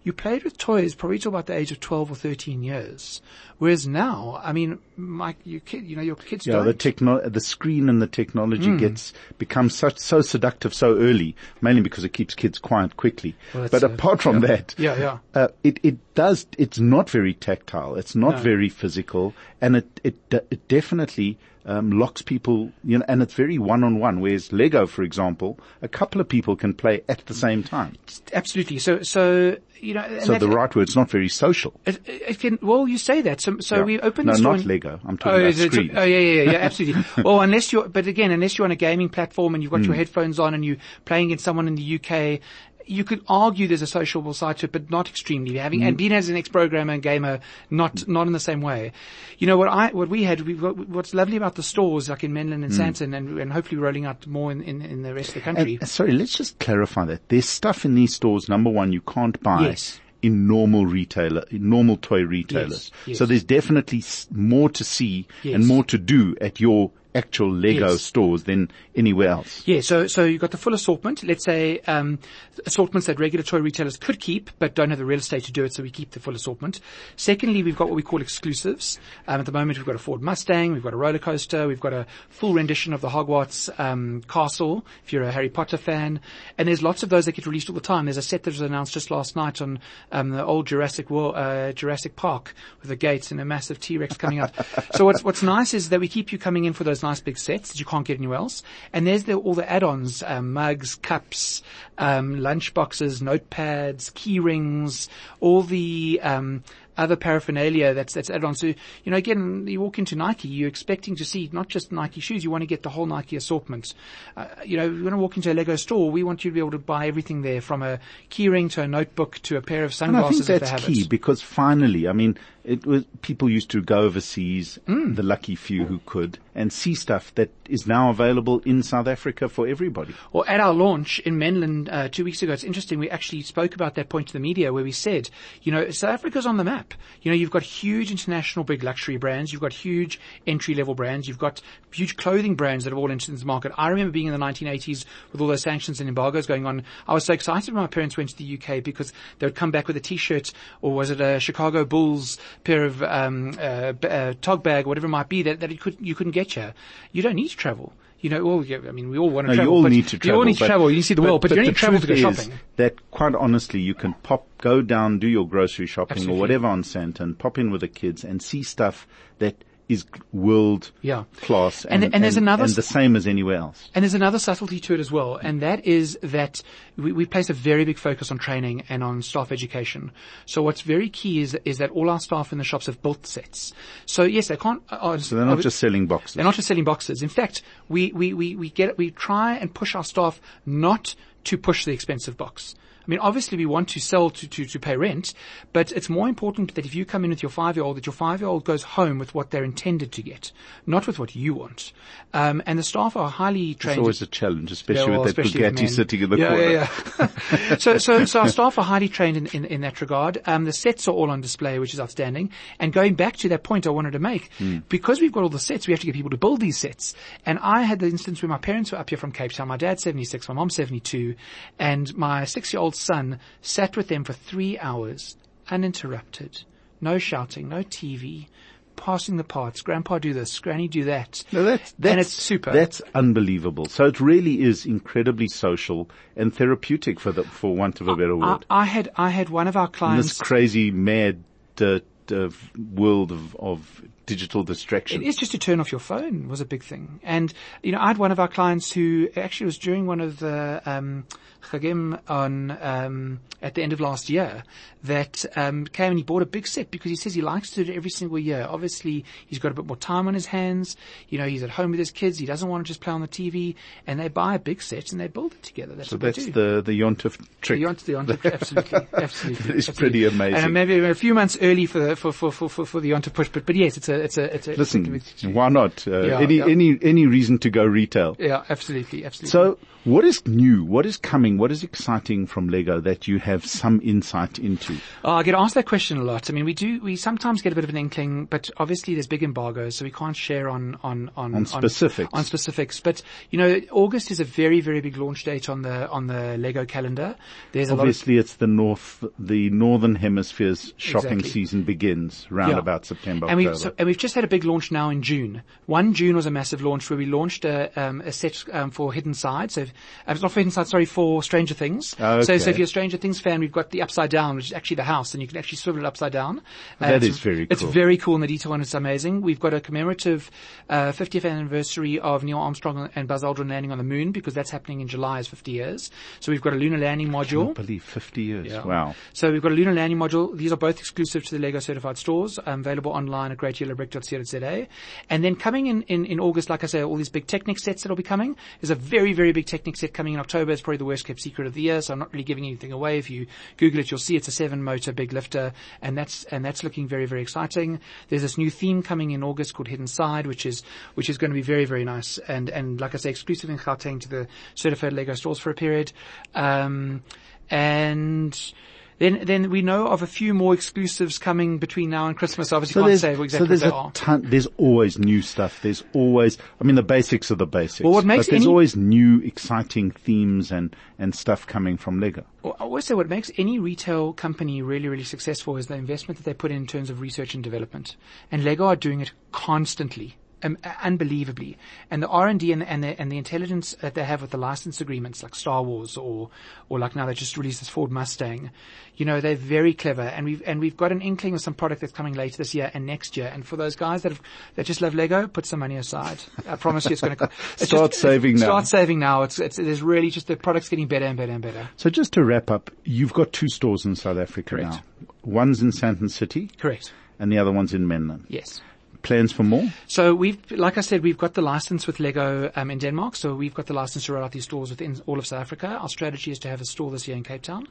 Speaker 3: You played with toys probably till about the age of 12 or 13 years. Whereas now, I mean, my, you kid, you know, your kids
Speaker 2: Yeah,
Speaker 3: don't.
Speaker 2: the techno, the screen and the technology
Speaker 3: Hmm.
Speaker 2: gets becomes such so seductive so early, mainly because it keeps kids quiet quickly.
Speaker 3: Well,
Speaker 2: but
Speaker 3: uh,
Speaker 2: apart from
Speaker 3: yeah.
Speaker 2: that,
Speaker 3: Yeah, yeah.
Speaker 2: uh, it it does. It's not very tactile. It's not
Speaker 3: No.
Speaker 2: very physical, and it it it definitely um, locks people. You know, and it's very one on one. Whereas Lego, for example, a couple of people can play at the same time.
Speaker 3: Absolutely. So, so, you know,
Speaker 2: So the right word, it's not very social.
Speaker 3: It, it can, well, you say that. So, so
Speaker 2: Yeah.
Speaker 3: we opened
Speaker 2: No, not Lego. I'm talking
Speaker 3: oh,
Speaker 2: about screens.
Speaker 3: Oh, yeah, yeah, yeah, absolutely. well, unless you're, but again, unless you're on a gaming platform and you've got your
Speaker 2: Hmm.
Speaker 3: headphones on and you're playing against someone in the UK, you could argue there's a sociable side to it, but not extremely. Having,
Speaker 2: Hmm.
Speaker 3: and being as an ex-programmer and gamer, not, not in the same way. You know, what I, what we had, we, what, what's lovely about the stores, like in Menlyn
Speaker 2: Hmm.
Speaker 3: and Sandton, and, and hopefully rolling out more in, in, in the rest of the country.
Speaker 2: And, sorry, let's just clarify that. There's stuff in these stores, number one, you can't buy
Speaker 3: Yes.
Speaker 2: in normal retailer, in normal toy retailers.
Speaker 3: Yes, yes.
Speaker 2: So there's definitely more to see
Speaker 3: Yes.
Speaker 2: and more to do at your actual Lego
Speaker 3: Yes.
Speaker 2: stores than anywhere else.
Speaker 3: Yeah, so so you've got the full assortment. Let's say um, assortments that regular toy retailers could keep, but don't have the real estate to do it, so we keep the full assortment. Secondly, we've got what we call exclusives. Um, at the moment, we've got a Ford Mustang, we've got a roller coaster, we've got a full rendition of the Hogwarts um, castle. If you're a Harry Potter fan, and there's lots of those that get released all the time. There's a set that was announced just last night on um, the old Jurassic World, uh, Jurassic Park with the gates and a massive T-Rex coming out. so what's what's nice is that we keep you coming in for those nice big sets that you can't get anywhere else. And there's the, all the add-ons, um, mugs, cups, um, lunch boxes, notepads, key rings, all the um, other paraphernalia that's that's added on. So you know, again, you walk into Nike, you're expecting to see not just Nike shoes. You want to get the whole Nike assortment. Uh, you know, you want to walk into a Lego store. We want you to be able to buy everything there, from a keyring to a notebook to a pair of sunglasses.
Speaker 2: And I think
Speaker 3: sunglasses if they
Speaker 2: that's
Speaker 3: have
Speaker 2: key
Speaker 3: it.
Speaker 2: because finally, I mean, it was, people used to go overseas,
Speaker 3: Mm.
Speaker 2: the lucky few who could, and see stuff that is now available in South Africa for everybody.
Speaker 3: Or at our launch in Menlyn uh, two weeks ago, it's interesting. We actually spoke about that point to the media, where we said, you know, South Africa's on the map. You know, you've got huge international big luxury brands, you've got huge entry level brands, you've got huge clothing brands that have all entered this market. I remember being in the 1980s with all those sanctions and embargoes going on. I was so excited when my parents went to the UK because they would come back with a T-shirt, or was it a Chicago Bulls pair of um, uh, uh, tog bag, whatever it might be, that, that could, you couldn't get here. You don't need to travel. You know, well, yeah, I mean, we all want to
Speaker 2: No,
Speaker 3: travel.
Speaker 2: you all
Speaker 3: but
Speaker 2: need to travel.
Speaker 3: You all need to travel. You need to see the world, but, you don't
Speaker 2: the
Speaker 3: need travel to go shopping.
Speaker 2: That quite honestly, you can pop, go down, do your grocery shopping
Speaker 3: Absolutely.
Speaker 2: or whatever on Sandton and pop in with the kids and see stuff that is world
Speaker 3: Yeah.
Speaker 2: class,
Speaker 3: And- and there's another
Speaker 2: and the same as anywhere else.
Speaker 3: And there's another subtlety to it as well, and that is that we, we place a very big focus on training and on staff education. So what's very key is is that all our staff in the shops have built sets. So yes, they can't. Uh,
Speaker 2: So they're not just selling boxes.
Speaker 3: they're not just selling boxes. In fact, we, we, we, we get we try and push our staff not to push the expensive box. I mean, obviously we want to sell to, to, to pay rent, but it's more important that if you come in with your five-year-old, that your five-year-old goes home with what they're intended to get, not with what you want. Um, and the staff are highly trained.
Speaker 2: It's always a challenge, especially with that
Speaker 3: especially
Speaker 2: Bugatti sitting in the
Speaker 3: yeah,
Speaker 2: corner.
Speaker 3: Yeah, yeah. so, so, so our staff are highly trained in, in, in that regard. Um, the sets are all on display, which is outstanding. And going back to that point I wanted to make, because we've got all the sets, we have to get people to build these sets. And I had the instance where my parents were up here from Cape Town. My dad's 76, my mom's 72, and my six-year-old son sat with them for three hours, uninterrupted. No shouting, no TV, passing the parts. Grandpa do this, Granny do that.
Speaker 2: No, that's, that's,
Speaker 3: and it's super.
Speaker 2: That's unbelievable. So it really is incredibly social and therapeutic for the, for want of a better
Speaker 3: I,
Speaker 2: word.
Speaker 3: I had, I had one of our
Speaker 2: in
Speaker 3: clients.
Speaker 2: this crazy, mad, uh, uh, world of, of digital distraction.
Speaker 3: It is just to turn off your phone was a big thing. And, you know, I had one of our clients who actually was during one of the, um, Chagim on, um, at the end of last year that, um, came and he bought a big set because he says he likes to do it every single year. Obviously, he's got a bit more time on his hands. You know, he's at home with his kids. He doesn't want to just play on the TV and they buy a big set and they build it together. That's
Speaker 2: so
Speaker 3: what
Speaker 2: that's
Speaker 3: they do.
Speaker 2: the, the Yontif trick.
Speaker 3: The Yont, the Yont, absolutely, absolutely. Absolutely.
Speaker 2: pretty amazing.
Speaker 3: And maybe a few months early for the, for, for, for, for, the Yont push, but, but yes, it's a, it's a, it's a,
Speaker 2: Listen,
Speaker 3: it's a,
Speaker 2: why not? Uh,
Speaker 3: Yeah,
Speaker 2: any,
Speaker 3: yeah.
Speaker 2: any, any reason to go retail.
Speaker 3: Yeah, absolutely, absolutely.
Speaker 2: So what is new? What is coming? What is exciting from Lego that you have some insight into?
Speaker 3: Oh, I get asked that question a lot. I mean, we do, we sometimes get a bit of an inkling, but obviously there's big embargoes, so we can't share on, on, on,
Speaker 2: On specifics.
Speaker 3: On, specifics. But, you know, August is a very, very big launch date on the, on the Lego calendar. There's a lot of,
Speaker 2: Obviously, it's the north, the northern hemisphere's shopping
Speaker 3: Exactly.
Speaker 2: season begins round
Speaker 3: Yeah.
Speaker 2: about September,
Speaker 3: and we've, so, and we've just had a big launch now in June. One June was a massive launch where we launched a, um, a set um, for Hidden Side. So, if, uh, not for Hidden Side, sorry, for Stranger Things.
Speaker 2: Oh,
Speaker 3: So, so if you're a Stranger Things fan, we've got the Upside Down, which is actually the house, and you can actually swivel it upside down. Uh,
Speaker 2: That
Speaker 3: it's-
Speaker 2: is very
Speaker 3: It's
Speaker 2: cool.
Speaker 3: very cool, and the detail on it's amazing. We've got a commemorative uh, 50th anniversary of Neil Armstrong and Buzz Aldrin landing on the moon because that's happening in July, is 50 years. So we've got a lunar landing
Speaker 2: I
Speaker 3: module.
Speaker 2: believe 50 years.
Speaker 3: Yeah.
Speaker 2: Wow.
Speaker 3: So we've got a lunar landing module. These are both exclusive to the Lego certified stores, um, available online at greatyellowbrick.co.za. And then coming in, in, in August, like I say, all these big Technic sets that'll be coming. There's a very, very big Technic set coming in October. It's probably the worst kept secret of the year, so I'm not really giving anything away. If you Google it, you'll see it's a seven motor big lifter, and that's, and that's looking very, very exciting. There's this new theme coming in August called Hidden Side, which is, which is going to be very, very nice. And, and like I say, exclusive in Gauteng to the certified Lego stores for a period. Um, and then, then we know of a few more exclusives coming between now and Christmas. Obviously,
Speaker 2: So
Speaker 3: can't
Speaker 2: there's,
Speaker 3: say
Speaker 2: so
Speaker 3: exactly
Speaker 2: there's
Speaker 3: what they
Speaker 2: a
Speaker 3: are.
Speaker 2: ton, there's always new stuff. There's always, I mean, the basics are the basics.
Speaker 3: Well, what makes
Speaker 2: but there's
Speaker 3: any-
Speaker 2: always new, exciting themes and, and stuff coming from Lego.
Speaker 3: Well, I always say what makes any retail company really, really successful is the investment that they put in in terms of research and development. And Lego are doing it constantly. Um, unbelievably, and the R and D and the, and the intelligence that they have with the license agreements, like Star Wars or or like now they just released this Ford Mustang, you know they're very clever, and we've and we've got an inkling of some product that's coming later this year and next year. And for those guys that have, that just love Lego, put some money aside. I promise you, it's going to
Speaker 2: Start saving now.
Speaker 3: Start saving now. It's it's there's really just the product's getting better and better and better.
Speaker 2: So just to wrap up, you've got two stores in South Africa
Speaker 3: Correct.
Speaker 2: now. One's in Sandton City
Speaker 3: Correct.
Speaker 2: and the other one's in Menlyn.
Speaker 3: Yes.
Speaker 2: Plans for more?
Speaker 3: So we've, like I said, we've got the license with Lego um, in Denmark. So we've got the license to roll out these stores within all of South Africa. Our strategy is to have a store this year in Cape Town,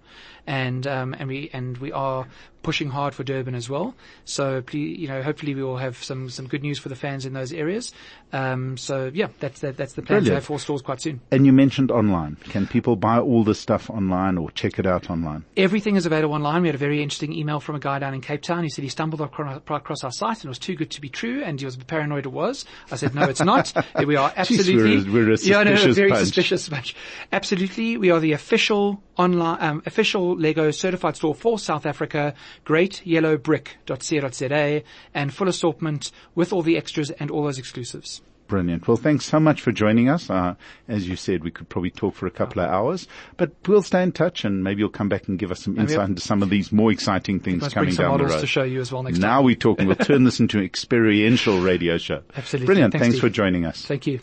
Speaker 3: and um, and we and we are pushing hard for Durban as well. So please, you know, hopefully we will have some some good news for the fans in those areas. Um, so yeah, that's that, that's the plan to have four stores quite soon.
Speaker 2: And you mentioned online. Can people buy all this stuff online or check it out online?
Speaker 3: Everything is available online. We had a very interesting email from a guy down in Cape Town. He said he stumbled across our site and it was too good to be true, and he was paranoid it was. I said, no, it's not. we are
Speaker 2: Jeez,
Speaker 3: absolutely.
Speaker 2: we're a- we're a
Speaker 3: yeah, no,
Speaker 2: suspicious
Speaker 3: very
Speaker 2: bunch.
Speaker 3: suspicious bunch. Absolutely, we are the official online, um, official Lego certified store for South Africa. Greatyellowbrick.co.za and full assortment with all the extras and all those exclusives.
Speaker 2: Brilliant. Well, thanks so much for joining us. Uh, as you said, we could probably talk for a couple of hours, but we'll stay in touch and maybe you'll come back and give us some insight
Speaker 3: we'll-
Speaker 2: into some of these more exciting things coming
Speaker 3: bring some
Speaker 2: down the
Speaker 3: models
Speaker 2: road.
Speaker 3: to show you as well next
Speaker 2: now
Speaker 3: time.
Speaker 2: we're talking. We'll turn this into an experiential radio show.
Speaker 3: Absolutely.
Speaker 2: Brilliant.
Speaker 3: Thanks,
Speaker 2: Thanks for joining us.
Speaker 3: Thank you.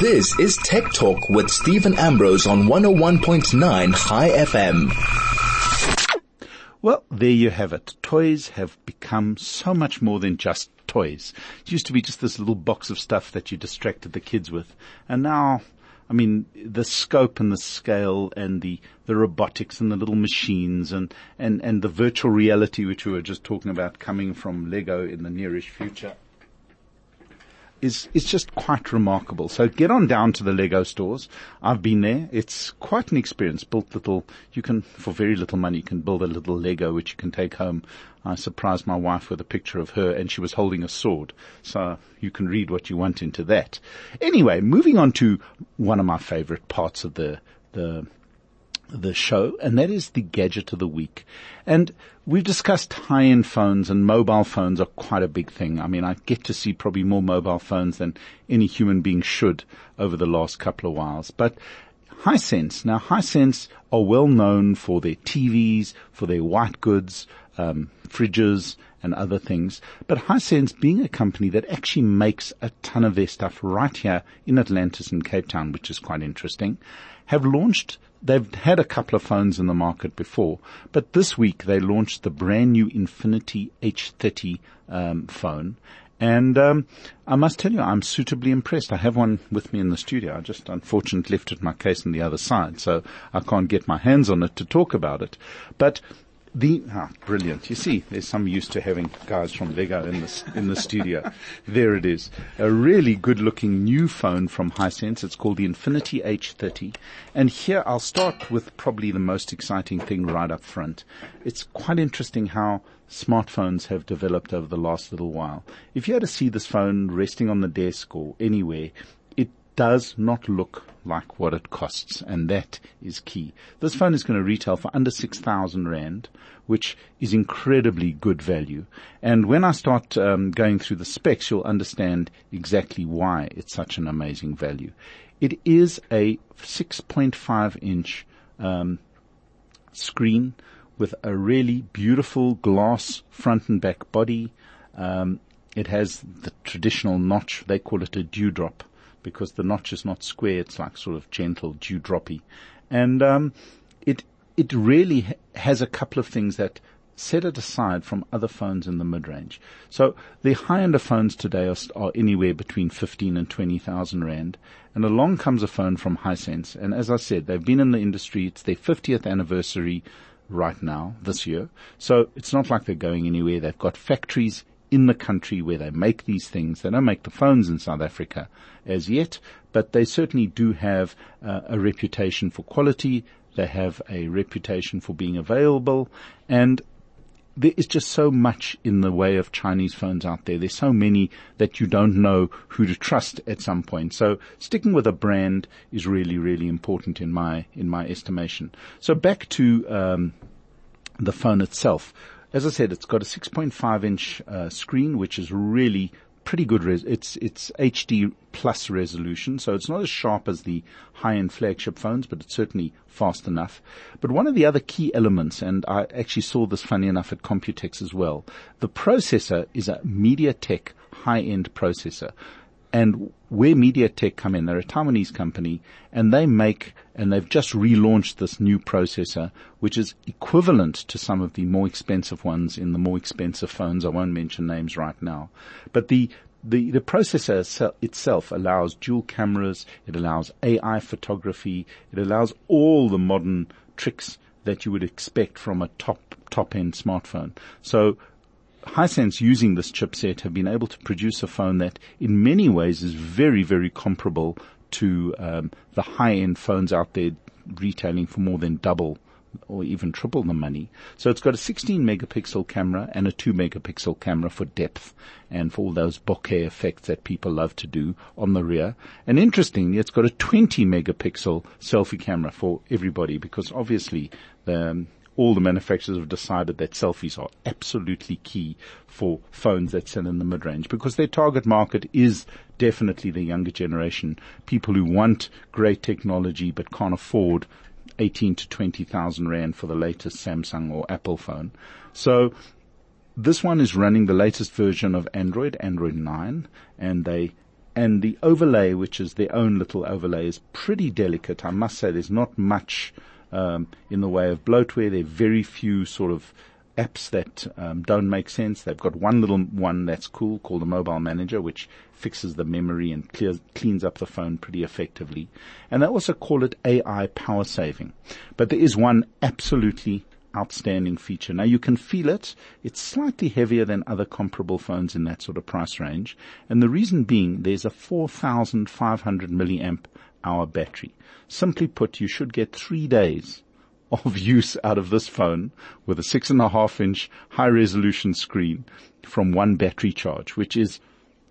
Speaker 1: This is Tech Talk with Stephen Ambrose on 101.9 Chai FM.
Speaker 2: Well, there you have it. Toys have become so much more than just toys. It used to be just this little box of stuff that you distracted the kids with. And now, I mean, the scope and the scale and the, the robotics and the little machines and, and, and the virtual reality which we were just talking about coming from Lego in the nearish future is is just quite remarkable. So get on down to the Lego stores. I've been there. It's quite an experience. Built little, you can for very little money, you can build a little Lego which you can take home. I surprised my wife with a picture of her, and she was holding a sword. So you can read what you want into that. Anyway, moving on to one of my favourite parts of the the the show, and that is the gadget of the week. And we've discussed high-end phones and mobile phones are quite a big thing. I mean, I get to see probably more mobile phones than any human being should over the last couple of whiles. But Hisense, now Hisense are well known for their TVs, for their white goods, um, fridges, and other things. But Hisense, being a company that actually makes a ton of their stuff right here in Atlantis and Cape Town, which is quite interesting, have launched They've had a couple of phones in the market before, but this week they launched the brand new Infinity H30 um, phone. And um, I must tell you, I'm suitably impressed. I have one with me in the studio. I just unfortunately left it my case on the other side, so I can't get my hands on it to talk about it. But the ah, brilliant! You see, there's some use to having guys from Lego in the in the studio. there it is, a really good-looking new phone from Hisense. It's called the Infinity H30, and here I'll start with probably the most exciting thing right up front. It's quite interesting how smartphones have developed over the last little while. If you had to see this phone resting on the desk or anywhere, it does not look like what it costs, and that is key. This phone is going to retail for under 6,000 Rand, which is incredibly good value. And when I start um, going through the specs, you'll understand exactly why it's such an amazing value. It is a 6.5 inch um, screen with a really beautiful glass front and back body. Um, it has the traditional notch. They call it a dewdrop because the notch is not square. It's like sort of gentle dewdroppy. And, um, it, it really ha- has a couple of things that set it aside from other phones in the mid-range. So the high-end of phones today are, are anywhere between 15 and 20,000 rand. And along comes a phone from Hisense. And as I said, they've been in the industry. It's their 50th anniversary right now, this year. So it's not like they're going anywhere. They've got factories in the country where they make these things. They don't make the phones in South Africa as yet, but they certainly do have uh, a reputation for quality. They have a reputation for being available and there is just so much in the way of Chinese phones out there. There's so many that you don't know who to trust at some point. So sticking with a brand is really, really important in my, in my estimation. So back to, um, the phone itself. As I said, it's got a 6.5 inch uh, screen, which is really pretty good. Res- it's it's HD plus resolution, so it's not as sharp as the high-end flagship phones, but it's certainly fast enough. But one of the other key elements, and I actually saw this funny enough at Computex as well, the processor is a MediaTek high-end processor. And where MediaTek come in, they're a Taiwanese company and they make, and they've just relaunched this new processor, which is equivalent to some of the more expensive ones in the more expensive phones. I won't mention names right now, but the, the, the processor itself allows dual cameras. It allows AI photography. It allows all the modern tricks that you would expect from a top, top end smartphone. So Hisense using this chipset have been able to produce a phone that in many ways is very, very comparable to um, the high-end phones out there retailing for more than double or even triple the money. So it's got a 16 megapixel camera and a 2 megapixel camera for depth and for all those bokeh effects that people love to do on the rear. And interestingly, it's got a 20 megapixel selfie camera for everybody because obviously the, um, all the manufacturers have decided that selfies are absolutely key for phones that sell in the mid-range because their target market is definitely the younger generation, people who want great technology but can't afford 18 to 20,000 rand for the latest Samsung or Apple phone. So this one is running the latest version of Android, Android 9, and they and the overlay, which is their own little overlay, is pretty delicate. I must say, there's not much um, in the way of bloatware. There are very few sort of apps that um, don't make sense. They've got one little one that's cool called the Mobile Manager, which fixes the memory and clears, cleans up the phone pretty effectively. And they also call it AI power saving. But there is one absolutely outstanding feature. Now you can feel it. It's slightly heavier than other comparable phones in that sort of price range. And the reason being there's a 4,500 milliamp hour battery. Simply put, you should get three days of use out of this phone with a six and a half inch high resolution screen from one battery charge, which is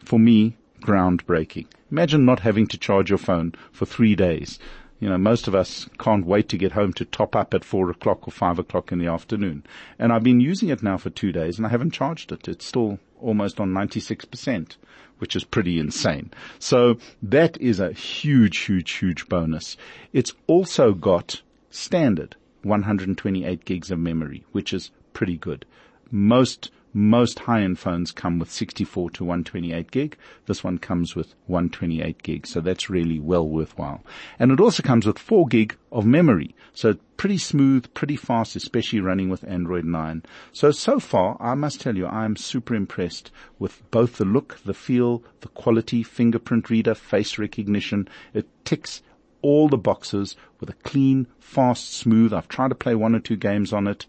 Speaker 2: for me groundbreaking. Imagine not having to charge your phone for three days. You know, most of us can't wait to get home to top up at four o'clock or five o'clock in the afternoon. And I've been using it now for two days and I haven't charged it. It's still almost on 96%, which is pretty insane. So that is a huge, huge, huge bonus. It's also got standard 128 gigs of memory, which is pretty good. Most most high-end phones come with 64 to 128 gig. This one comes with 128 gig, so that's really well worthwhile. And it also comes with 4 gig of memory, so pretty smooth, pretty fast, especially running with Android 9. So, so far, I must tell you, I'm super impressed with both the look, the feel, the quality, fingerprint reader, face recognition. It ticks all the boxes with a clean, fast, smooth. I've tried to play one or two games on it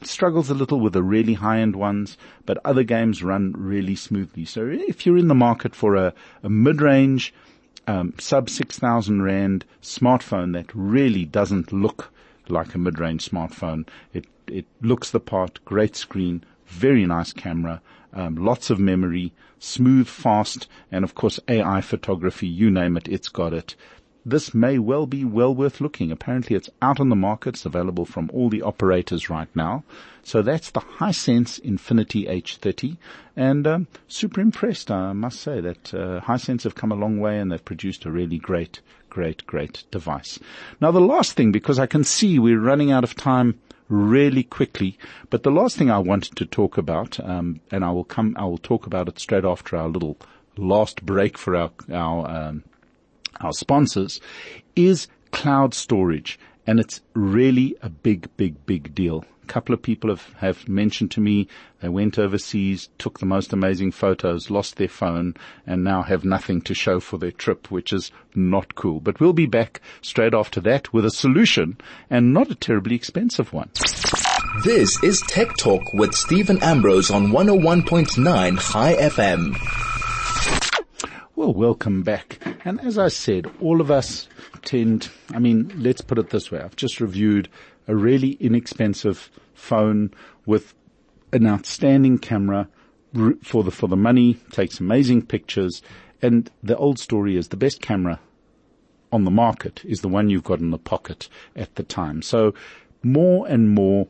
Speaker 2: it struggles a little with the really high-end ones, but other games run really smoothly. So if you're in the market for a, a mid-range, um, sub 6,000 Rand smartphone that really doesn't look like a mid-range smartphone, it, it looks the part, great screen, very nice camera, um, lots of memory, smooth, fast, and of course AI photography, you name it, it's got it this may well be well worth looking. Apparently it's out on the market. It's available from all the operators right now. So that's the Hisense Infinity H30 and um, super impressed. I must say that uh, Hisense have come a long way and they've produced a really great, great, great device. Now the last thing, because I can see we're running out of time really quickly. But the last thing I wanted to talk about, um, and I will come, I will talk about it straight after our little last break for our our um, our sponsors, is cloud storage. And it's really a big, big, big deal. A couple of people have, have mentioned to me they went overseas, took the most amazing photos, lost their phone, and now have nothing to show for their trip, which is not cool. But we'll be back straight after that with a solution and not a terribly expensive one.
Speaker 1: This is Tech Talk with Stephen Ambrose on 101.9 Chai FM.
Speaker 2: Well, welcome back. And as I said, all of us tend, I mean, let's put it this way. I've just reviewed a really inexpensive phone with an outstanding camera for the, for the money, takes amazing pictures. And the old story is the best camera on the market is the one you've got in the pocket at the time. So more and more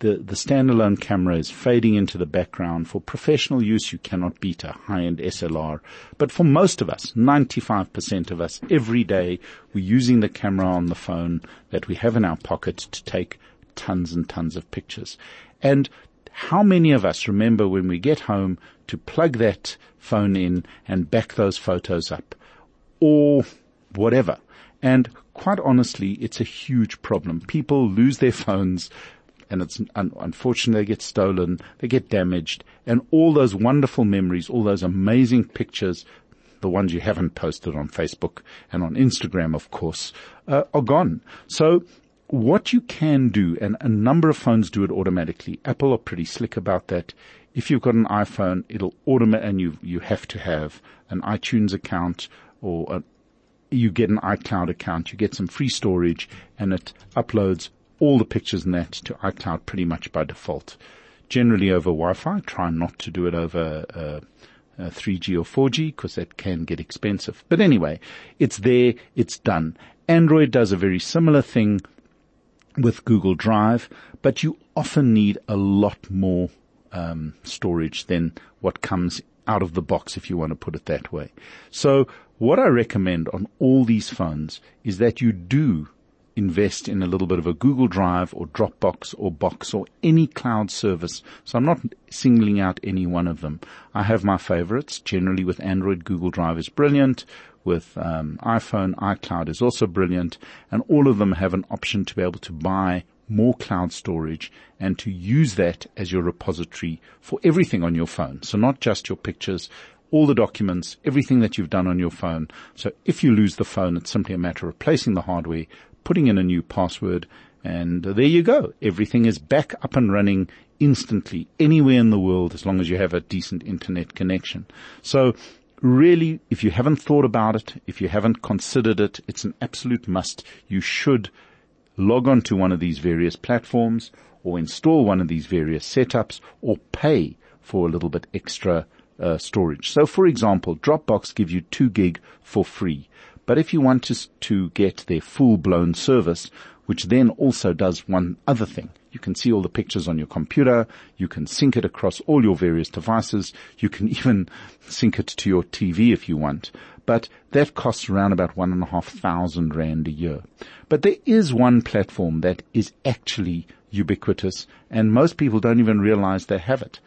Speaker 2: the, the standalone camera is fading into the background. For professional use, you cannot beat a high-end SLR. But for most of us, 95% of us, every day, we're using the camera on the phone that we have in our pocket to take tons and tons of pictures. And how many of us remember when we get home to plug that phone in and back those photos up? Or whatever. And quite honestly, it's a huge problem. People lose their phones and it's un- unfortunately they get stolen, they get damaged, and all those wonderful memories, all those amazing pictures, the ones you haven't posted on Facebook and on Instagram, of course, uh, are gone. So what you can do, and a number of phones do it automatically. Apple are pretty slick about that. If you've got an iPhone, it'll automate, and you you have to have an iTunes account or a, you get an iCloud account. You get some free storage, and it uploads all the pictures in that to iCloud pretty much by default. Generally over Wi-Fi. Try not to do it over uh, uh, 3G or 4G because that can get expensive. But anyway, it's there. It's done. Android does a very similar thing with Google Drive, but you often need a lot more um, storage than what comes out of the box, if you want to put it that way. So what I recommend on all these phones is that you do invest in a little bit of a Google Drive or Dropbox or Box or any cloud service. So I'm not singling out any one of them. I have my favorites. Generally with Android, Google Drive is brilliant. With um, iPhone, iCloud is also brilliant. And all of them have an option to be able to buy more cloud storage and to use that as your repository for everything on your phone. So not just your pictures, all the documents, everything that you've done on your phone. So if you lose the phone, it's simply a matter of replacing the hardware, putting in a new password, and there you go. Everything is back up and running instantly anywhere in the world as long as you have a decent internet connection. So really, if you haven't thought about it, if you haven't considered it, it's an absolute must. You should log on to one of these various platforms or install one of these various setups or pay for a little bit extra uh, storage. So for example, Dropbox gives you two gig for free. But if you want to, to get their full blown service, which then also does one other thing, you can see all the pictures on your computer. You can sync it across all your various devices. You can even sync it to your TV if you want. But that costs around about one and a half thousand rand a year. But there is one platform that is actually ubiquitous and most people don't even realize they have it.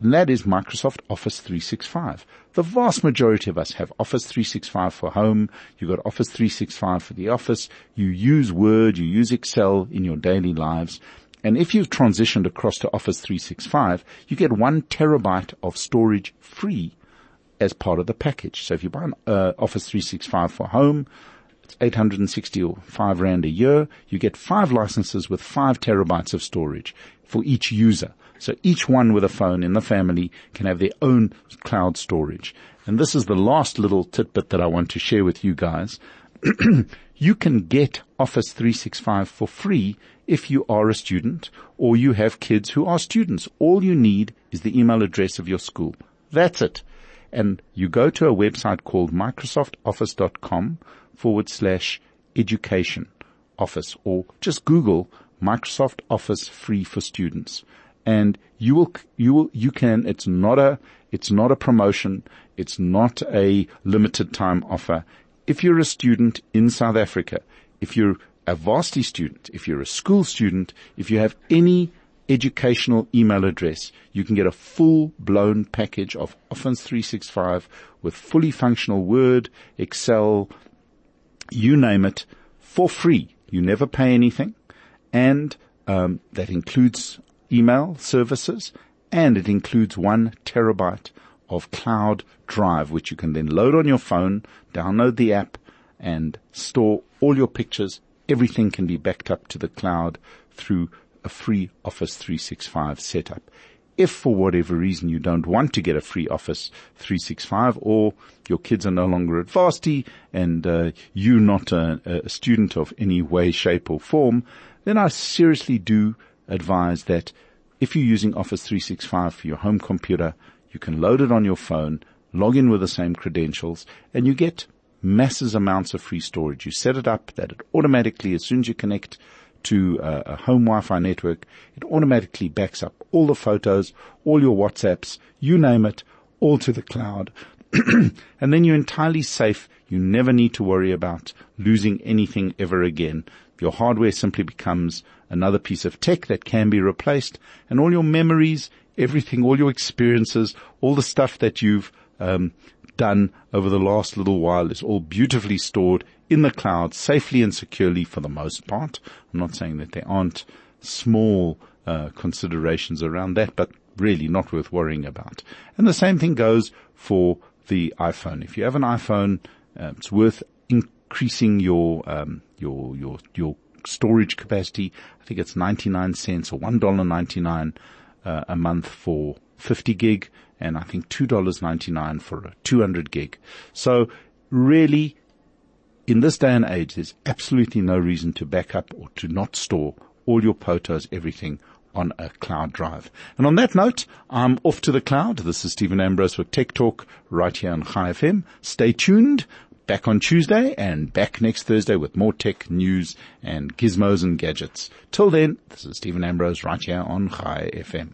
Speaker 2: And that is Microsoft Office 365. The vast majority of us have Office 365 for home. You've got Office 365 for the office. You use Word, you use Excel in your daily lives. And if you've transitioned across to Office 365, you get one terabyte of storage free as part of the package. So if you buy an uh, Office 365 for home, it's 865 rand a year. You get five licenses with five terabytes of storage for each user. So each one with a phone in the family can have their own cloud storage. And this is the last little tidbit that I want to share with you guys. you can get Office 365 for free if you are a student or you have kids who are students. All you need is the email address of your school. That's it. And you go to a website called microsoftoffice.com forward slash education office or just Google Microsoft Office free for students. And you will, you will, you can, it's not a, it's not a promotion. It's not a limited time offer. If you're a student in South Africa, if you're a varsity student, if you're a school student, if you have any educational email address, you can get a full blown package of Office 365 with fully functional Word, Excel, you name it, for free. You never pay anything. And um, that includes email services and it includes one terabyte of cloud drive, which you can then load on your phone, download the app and store all your pictures. Everything can be backed up to the cloud through a free Office 365 setup. If for whatever reason you don't want to get a free Office 365 or your kids are no longer at varsity and uh, you're not a, a student of any way, shape or form, then I seriously do advise that if you're using Office 365 for your home computer, you can load it on your phone, log in with the same credentials, and you get massive amounts of free storage. You set it up that it automatically, as soon as you connect to a, a home Wi-Fi network, it automatically backs up all the photos, all your WhatsApps, you name it, all to the cloud. and then you're entirely safe. You never need to worry about losing anything ever again. Your hardware simply becomes another piece of tech that can be replaced and all your memories, everything, all your experiences, all the stuff that you've um, done over the last little while is all beautifully stored in the cloud safely and securely for the most part. I'm not saying that there aren't small uh, considerations around that, but really not worth worrying about. And the same thing goes for the iPhone. If you have an iPhone, uh, it's worth increasing your um, your your your storage capacity. I think it's 99 cents or $1.99 uh, a month for 50 gig and I think $2.99 for a 200 gig. So really in this day and age, there's absolutely no reason to back up or to not store all your photos, everything on a cloud drive. And on that note, I'm off to the cloud. This is Stephen Ambrose for Tech Talk right here on Chai FM. Stay tuned back on Tuesday and back next Thursday with more tech news and gizmos and gadgets. Till then, this is Stephen Ambrose right here on Chai FM.